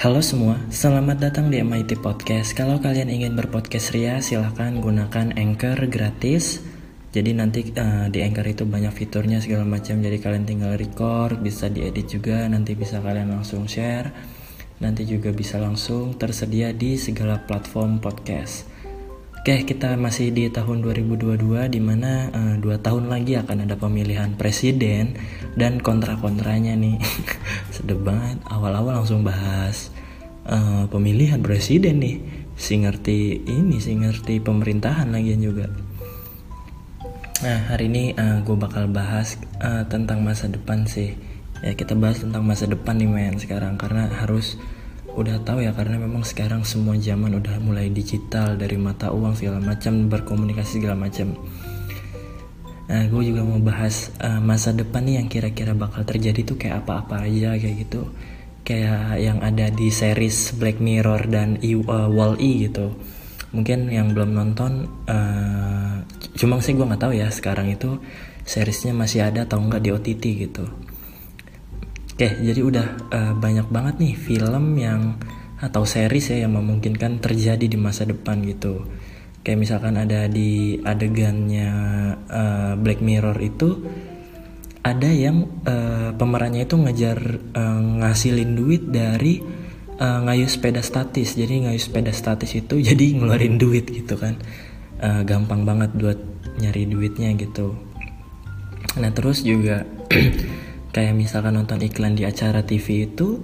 Halo semua, selamat datang di MIT Podcast. Kalau kalian ingin berpodcast ria, silahkan gunakan Anchor gratis. Jadi nanti uh, di Anchor itu banyak fiturnya segala macam. Jadi kalian tinggal record, bisa diedit juga. Nanti bisa kalian langsung share. Nanti juga bisa langsung tersedia di segala platform podcast. Oke, kita masih di tahun 2022 di mana uh, dua tahun lagi akan ada pemilihan presiden dan kontra-kontranya nih. Sedep banget. Awal-awal langsung bahas uh, pemilihan presiden nih. Si ngerti ini, si ngerti pemerintahan lagian juga. Nah, hari ini uh, gue bakal bahas uh, tentang masa depan sih. Ya, kita bahas tentang masa depan nih men sekarang karena harus udah tahu ya karena memang sekarang semua zaman udah mulai digital dari mata uang segala macam berkomunikasi segala macam. Nah gue juga mau bahas uh, masa depan nih yang kira-kira bakal terjadi tuh kayak apa-apa aja kayak gitu. Kayak yang ada di series Black Mirror dan uh, Wall-E gitu. Mungkin yang belum nonton uh, cuma sih gue nggak tahu ya sekarang itu seriesnya masih ada atau enggak di OTT gitu Oke, jadi udah uh, banyak banget nih film yang atau series ya yang memungkinkan terjadi di masa depan gitu. Kayak misalkan ada di adegannya uh, Black Mirror itu ada yang uh, pemerannya itu ngejar uh, ngasilin duit dari uh, ngayuh sepeda statis. Jadi ngayuh sepeda statis itu jadi ngeluarin duit gitu kan. Uh, gampang banget buat nyari duitnya gitu. Nah, terus juga kayak misalkan nonton iklan di acara TV itu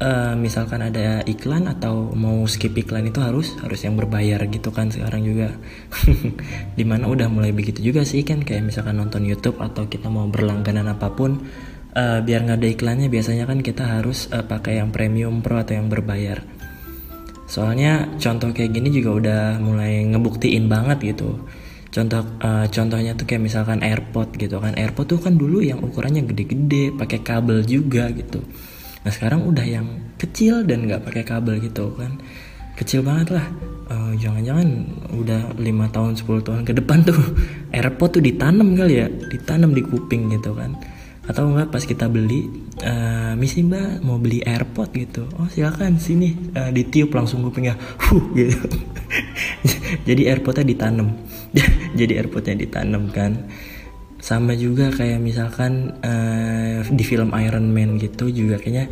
uh, misalkan ada iklan atau mau skip iklan itu harus harus yang berbayar gitu kan sekarang juga. Di mana udah mulai begitu juga sih kan kayak misalkan nonton YouTube atau kita mau berlangganan apa pun uh, biar nggak ada iklannya biasanya kan kita harus uh, pakai yang premium pro atau yang berbayar. Soalnya contoh kayak gini juga udah mulai ngebuktiin banget gitu contoh uh, contohnya tuh kayak misalkan AirPod gitu kan. AirPod tuh kan dulu yang ukurannya gede-gede pakai kabel juga gitu. Nah sekarang udah yang kecil dan nggak pakai kabel gitu kan. Kecil banget lah. Uh, jangan-jangan udah lima tahun 10 tahun ke depan tuh AirPod tuh ditanam kali ya. Ditanam di kuping gitu kan. Atau enggak pas kita beli uh, misi mbak mau beli AirPod gitu. Oh silakan sini. Uh, ditiup langsung kupingnya. Huh gitu. Jadi AirPodnya ditanam jadi airpodnya ditanam kan. Sama juga kayak misalkan uh, di film Iron Man gitu juga kayaknya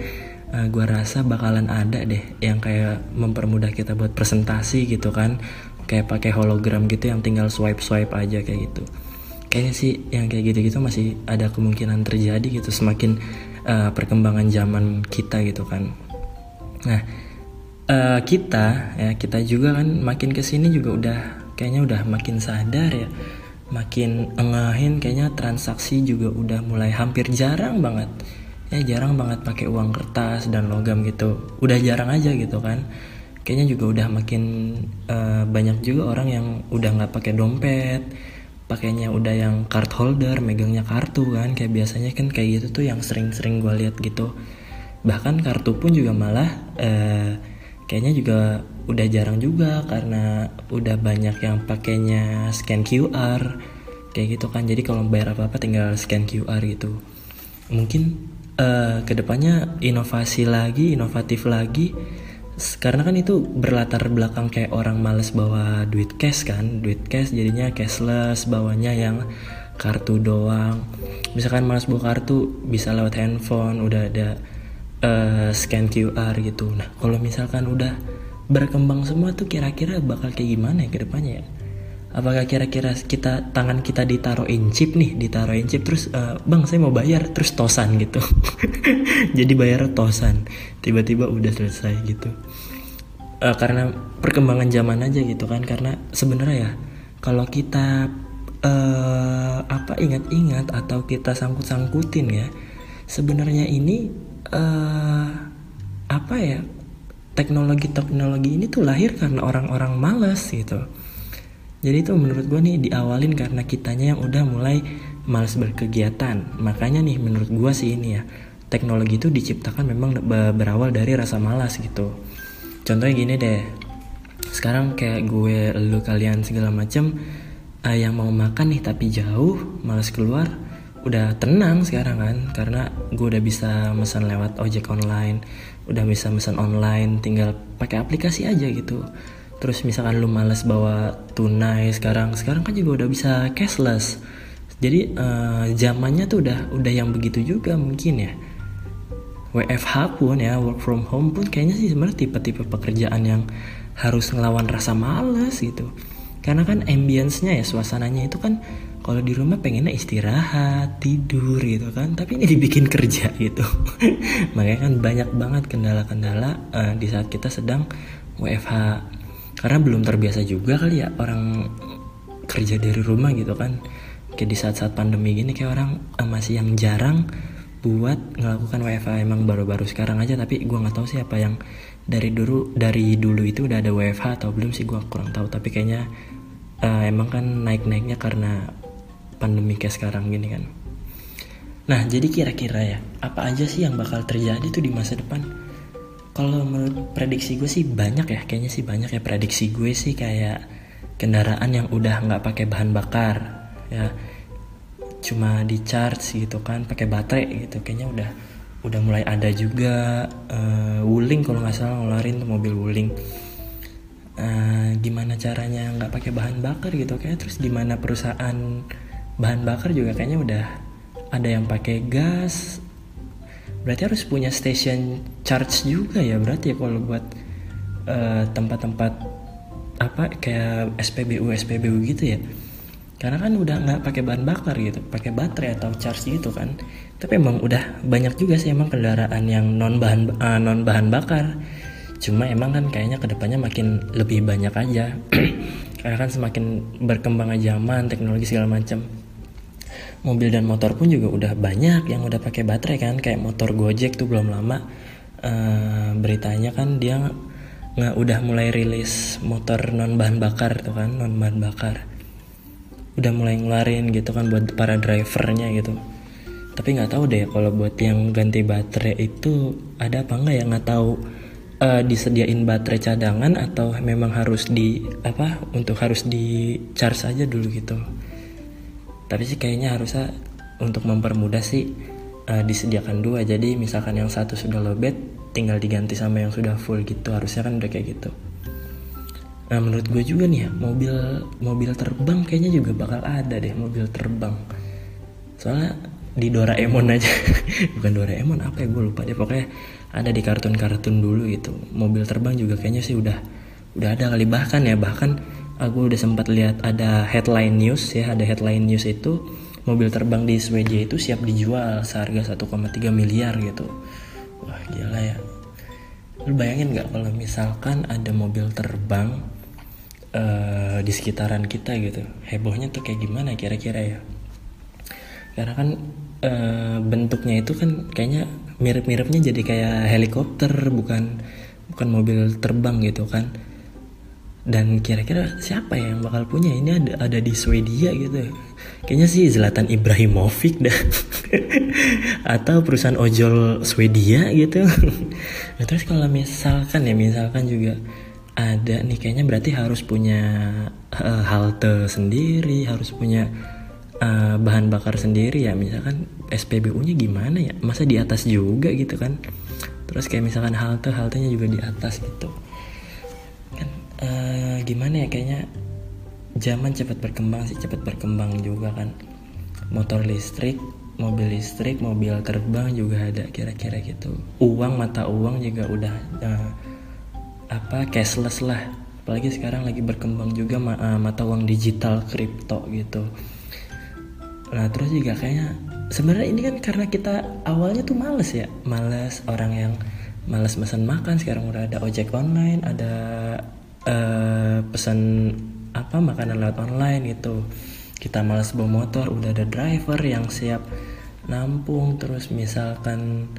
uh, eh, gue rasa bakalan ada deh yang kayak mempermudah kita buat presentasi gitu kan. Kayak pakai hologram gitu yang tinggal swipe swipe aja kayak gitu. Kayaknya sih yang kayak gitu-gitu masih ada kemungkinan terjadi gitu semakin uh, perkembangan zaman kita gitu kan. Nah uh, kita ya kita juga kan makin ke sini juga udah kayaknya udah makin sadar ya. Makin engahin kayaknya transaksi juga udah mulai hampir jarang banget. Ya jarang banget pakai uang kertas dan logam gitu. Udah jarang aja gitu kan. Kayaknya juga udah makin uh, banyak juga orang yang udah nggak pakai dompet pakainya udah yang card holder megangnya kartu kan. Kayak biasanya kan kayak gitu tuh yang sering-sering gue lihat gitu. Bahkan kartu pun juga malah uh, kayaknya juga udah jarang juga karena udah banyak yang pakainya scan QR kayak gitu kan. Jadi kalau bayar apa apa tinggal scan QR gitu. Mungkin uh, ke depannya inovasi lagi inovatif lagi karena kan itu berlatar belakang kayak orang males bawa duit cash kan. Duit cash jadinya cashless bawanya yang kartu doang. Misalkan males bawa kartu bisa lewat handphone udah ada uh, scan QR gitu. Nah, kalau misalkan udah berkembang semua tuh kira-kira bakal kayak gimana ya ke depannya ya? Apakah kira-kira kita tangan kita ditaruhin chip nih, ditaruhin chip terus uh, bang saya mau bayar terus tosan gitu. Jadi bayar tosan, tiba-tiba udah selesai gitu. Uh, karena perkembangan zaman aja gitu kan karena sebenarnya ya kalau kita uh, apa ingat-ingat atau kita sangkut-sangkutin ya sebenarnya ini uh, apa ya teknologi-teknologi ini tuh lahir karena orang-orang malas gitu. Jadi itu menurut gue nih diawalin karena kitanya yang udah mulai malas berkegiatan. Makanya nih menurut gue sih ini ya teknologi itu diciptakan memang berawal dari rasa malas gitu. Contohnya gini deh, sekarang kayak gue, lu kalian segala macam uh, yang mau makan nih tapi jauh, malas keluar, udah tenang sekarang kan karena gue udah bisa pesan lewat ojek online udah bisa pesan online tinggal pakai aplikasi aja gitu. Terus misalkan lu males bawa tunai sekarang sekarang kan juga udah bisa cashless. Jadi uh, zamannya tuh udah udah yang begitu juga mungkin ya. WFH pun ya work from home pun kayaknya sih sebenarnya tipe-tipe pekerjaan yang harus ngelawan rasa males gitu. Karena kan ambience-nya ya suasananya itu kan kalau di rumah pengennya istirahat tidur gitu kan. Tapi ini dibikin kerja gitu. Makanya kan banyak banget kendala-kendala uh, di saat kita sedang WFH karena belum terbiasa juga kali ya orang kerja dari rumah gitu kan. Kayak di saat-saat pandemi gini kayak orang uh, masih yang jarang buat melakukan WFH emang baru-baru sekarang aja tapi gue nggak tahu sih apa yang dari dulu dari dulu itu udah ada WFH atau belum sih gue kurang tahu. Tapi kayaknya uh, emang kan naik-naiknya karena pandemi kayak sekarang gini kan. Nah jadi kira-kira ya apa aja sih yang bakal terjadi tuh di masa depan? Kalau menurut prediksi gue sih banyak ya kayaknya sih banyak ya prediksi gue sih kayak kendaraan yang udah nggak pakai bahan bakar ya. Cuma di charge gitu kan pakai baterai gitu kayaknya udah udah mulai ada juga uh, wuling kalau nggak salah ngeluarin tuh mobil wuling. Uh, gimana caranya nggak pakai bahan bakar gitu kayak terus gimana perusahaan bahan bakar juga kayaknya udah ada yang pakai gas. Berarti harus punya station charge juga ya berarti ya kalau buat eh, tempat-tempat apa kayak SPBU SPBU gitu ya. Karena kan udah nggak pakai bahan bakar gitu pakai baterai atau charge gitu kan. Tapi emang udah banyak juga sih emang kendaraan yang non bahan uh, non bahan bakar. Cuma emang kan kayaknya ke depannya makin lebih banyak aja. Karena kan semakin berkembang zaman teknologi segala macam mobil dan motor pun juga udah banyak yang udah pakai baterai kan. Kayak motor Gojek tuh belum lama uh, beritanya kan dia nggak udah mulai rilis motor non bahan bakar tuh kan non bahan bakar. Udah mulai ngeluarin gitu kan buat para drivernya gitu. Tapi nggak tahu deh kalau buat yang ganti baterai itu ada apa nggak ya? Nggak tahu uh, disediain baterai cadangan atau memang harus di apa untuk harus di charge aja dulu gitu tapi sih kayaknya harusnya untuk mempermudah sih uh, disediakan dua. Jadi misalkan yang satu sudah lowbat tinggal diganti sama yang sudah full gitu. Harusnya kan udah kayak gitu. Nah menurut gue juga nih ya mobil mobil terbang kayaknya juga bakal ada deh mobil terbang. Soalnya di Doraemon aja. Bukan Doraemon apa ya? Gue lupa deh. Pokoknya ada di kartun-kartun dulu gitu. Mobil terbang juga kayaknya sih udah udah ada kali. Bahkan ya bahkan aku udah sempat lihat ada headline news ya ada headline news itu mobil terbang di Swedia itu siap dijual seharga 1,3 miliar gitu. Wah gila ya. Lu bayangin nggak kalau misalkan ada mobil terbang uh, di sekitaran kita gitu hebohnya tuh kayak gimana kira-kira ya? Karena kan uh, bentuknya itu kan kayaknya mirip-miripnya jadi kayak helikopter bukan bukan mobil terbang gitu kan dan kira-kira siapa ya yang bakal punya? Ini ada ada di Swedia gitu. Kayaknya sih Zlatan Ibrahimovic dah. Atau perusahaan ojol Swedia gitu. Nah, terus kalau misalkan ya misalkan juga ada nih kayaknya berarti harus punya uh, halte sendiri harus punya uh, bahan bakar sendiri ya. Misalkan SPBU-nya gimana ya? Masa di atas juga gitu kan? Terus kayak misalkan halte haltenya juga di atas gitu uh, gimana ya kayaknya zaman cepat berkembang sih cepat berkembang juga kan. Motor listrik mobil listrik mobil terbang juga ada kira-kira gitu. Uang mata uang juga udah uh, apa cashless lah. Apalagi sekarang lagi berkembang juga ma uh, mata uang digital kripto gitu. Nah terus juga kayaknya sebenarnya ini kan karena kita awalnya tuh males ya. Males orang yang males pesan makan sekarang udah ada ojek online ada uh, pesan apa makanan lewat online gitu. Kita malas bawa motor udah ada driver yang siap nampung. Terus misalkan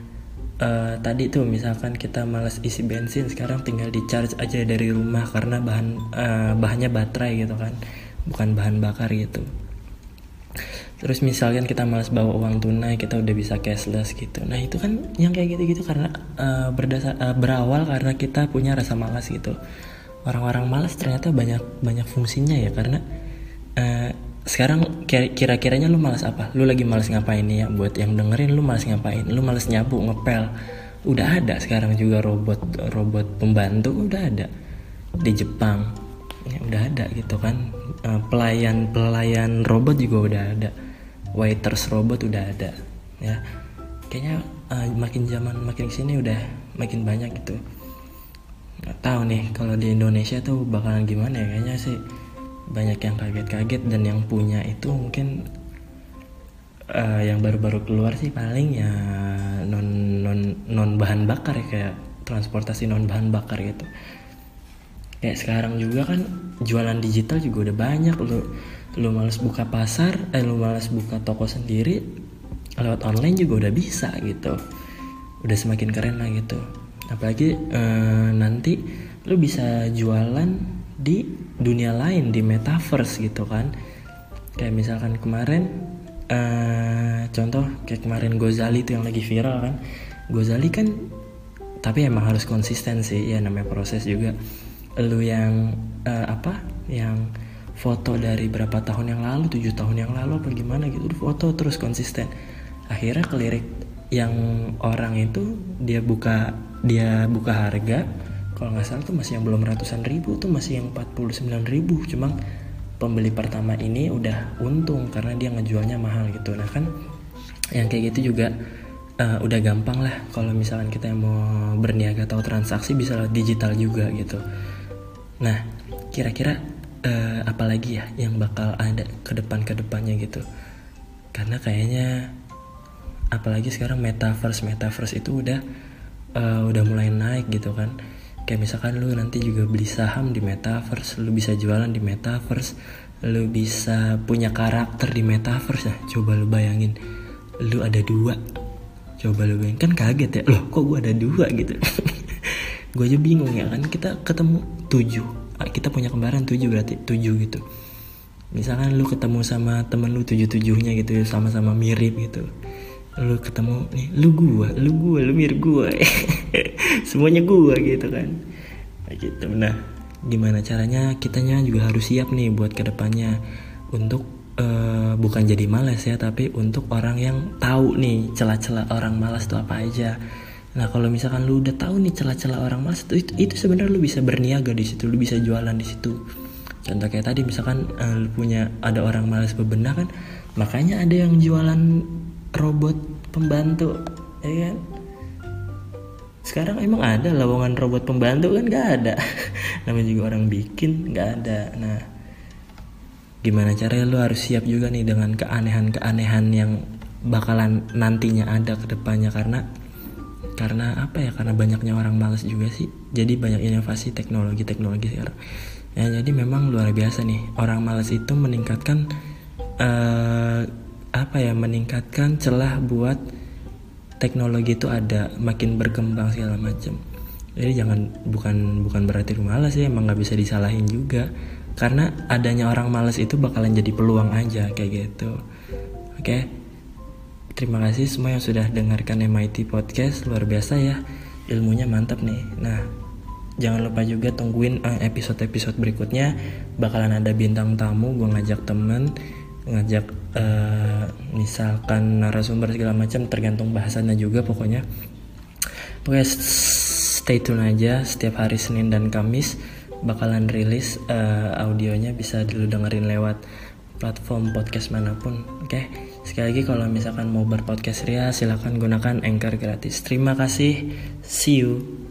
uh, tadi tuh misalkan kita malas isi bensin sekarang tinggal di charge aja dari rumah karena bahan uh, bahannya baterai gitu kan bukan bahan bakar gitu. Terus misalkan kita malas bawa uang tunai kita udah bisa cashless gitu. Nah itu kan yang kayak gitu-gitu karena uh, berdasar uh, berawal karena kita punya rasa malas gitu orang-orang malas ternyata banyak banyak fungsinya ya karena uh, sekarang kira-kiranya lu malas apa? Lu lagi malas ngapain nih ya? Buat yang dengerin lu malas ngapain? Lu malas nyabu, ngepel, udah ada sekarang juga robot robot pembantu udah ada di Jepang ya, udah ada gitu kan uh, pelayan pelayan robot juga udah ada waiters robot udah ada ya kayaknya uh, makin zaman makin sini udah makin banyak gitu nggak tahu nih kalau di Indonesia tuh bakalan gimana ya? Kayaknya sih banyak yang kaget-kaget dan yang punya itu mungkin uh, yang baru-baru keluar sih paling ya non non non bahan bakar ya kayak transportasi non bahan bakar gitu. Kayak sekarang juga kan jualan digital juga udah banyak. Lu lu males buka pasar eh lu males buka toko sendiri lewat online juga udah bisa gitu. Udah semakin keren lah gitu apalagi eh, nanti lu bisa jualan di dunia lain di metaverse gitu kan. Kayak misalkan kemarin eh, contoh kayak kemarin Gozali itu yang lagi viral kan. Gozali kan tapi emang harus konsisten sih ya namanya proses juga. Lu yang uh, apa yang foto dari berapa tahun yang lalu tujuh tahun yang lalu apa gimana gitu foto terus konsisten. Akhirnya kelirik yang orang itu dia buka dia buka harga kalau nggak salah tuh masih yang belum ratusan ribu tuh masih yang 49 ribu. Cuma pembeli pertama ini udah untung karena dia ngejualnya mahal gitu. Nah kan yang kayak gitu juga uh, udah gampang lah kalau misalkan kita mau berniaga atau transaksi bisa digital juga gitu. Nah, kira-kira uh, apa lagi ya yang bakal ada ke depan ke depannya gitu? Karena kayaknya apalagi sekarang metaverse metaverse itu udah uh, udah mulai naik gitu kan. Kayak misalkan lu nanti juga beli saham di metaverse, lu bisa jualan di metaverse, lu bisa punya karakter di metaverse. Nah, coba lu bayangin, lu ada dua. Coba lu bayangin, kan kaget ya, loh kok gua ada dua gitu. gue aja bingung ya kan kita ketemu tujuh ah, kita punya kembaran tujuh berarti tujuh gitu misalkan lu ketemu sama temen lu tujuh tujuhnya gitu sama-sama mirip gitu lu ketemu nih lu gua lu gua lu mirip gua. Semuanya gua gitu kan. Nah, gitu. Nah gimana caranya? Kitanya juga harus siap nih buat ke depannya. Untuk uh, bukan jadi malas ya tapi untuk orang yang tahu nih celah-celah orang malas itu apa aja. Nah kalau misalkan lu udah tahu nih celah-celah orang malas itu itu, itu sebenarnya lu bisa berniaga di situ, lu bisa jualan di situ. Contoh kayak tadi misalkan uh, lu punya ada orang malas bebenah kan, makanya ada yang jualan robot pembantu, ya kan? Sekarang emang ada lowongan robot pembantu kan nggak ada. Namanya juga orang bikin nggak ada. Nah gimana caranya lu harus siap juga nih dengan keanehan-keanehan yang bakalan nantinya ada ke depannya karena karena apa ya karena banyaknya orang malas juga sih jadi banyak inovasi teknologi teknologi sekarang ya jadi memang luar biasa nih orang malas itu meningkatkan uh, apa ya meningkatkan celah buat teknologi itu ada makin berkembang segala macam. Jadi jangan bukan bukan berarti lu malas ya emang nggak bisa disalahin juga. Karena adanya orang malas itu bakalan jadi peluang aja kayak gitu. Oke? Terima kasih semua yang sudah dengarkan MIT Podcast Luar biasa ya. Ilmunya mantap nih. Nah jangan lupa juga tungguin eh, episode-episode berikutnya. Bakalan ada bintang tamu Gue ngajak temen Ngajak uh, misalkan narasumber segala macam Tergantung bahasannya juga pokoknya. Pokoknya stay tune aja Setiap hari Senin dan Kamis Bakalan rilis uh, audionya Bisa dulu dengerin lewat platform podcast mana pun oke? Okay? sekali lagi kalau misalkan mau berpodcast ria silahkan gunakan anchor gratis. Terima kasih. See you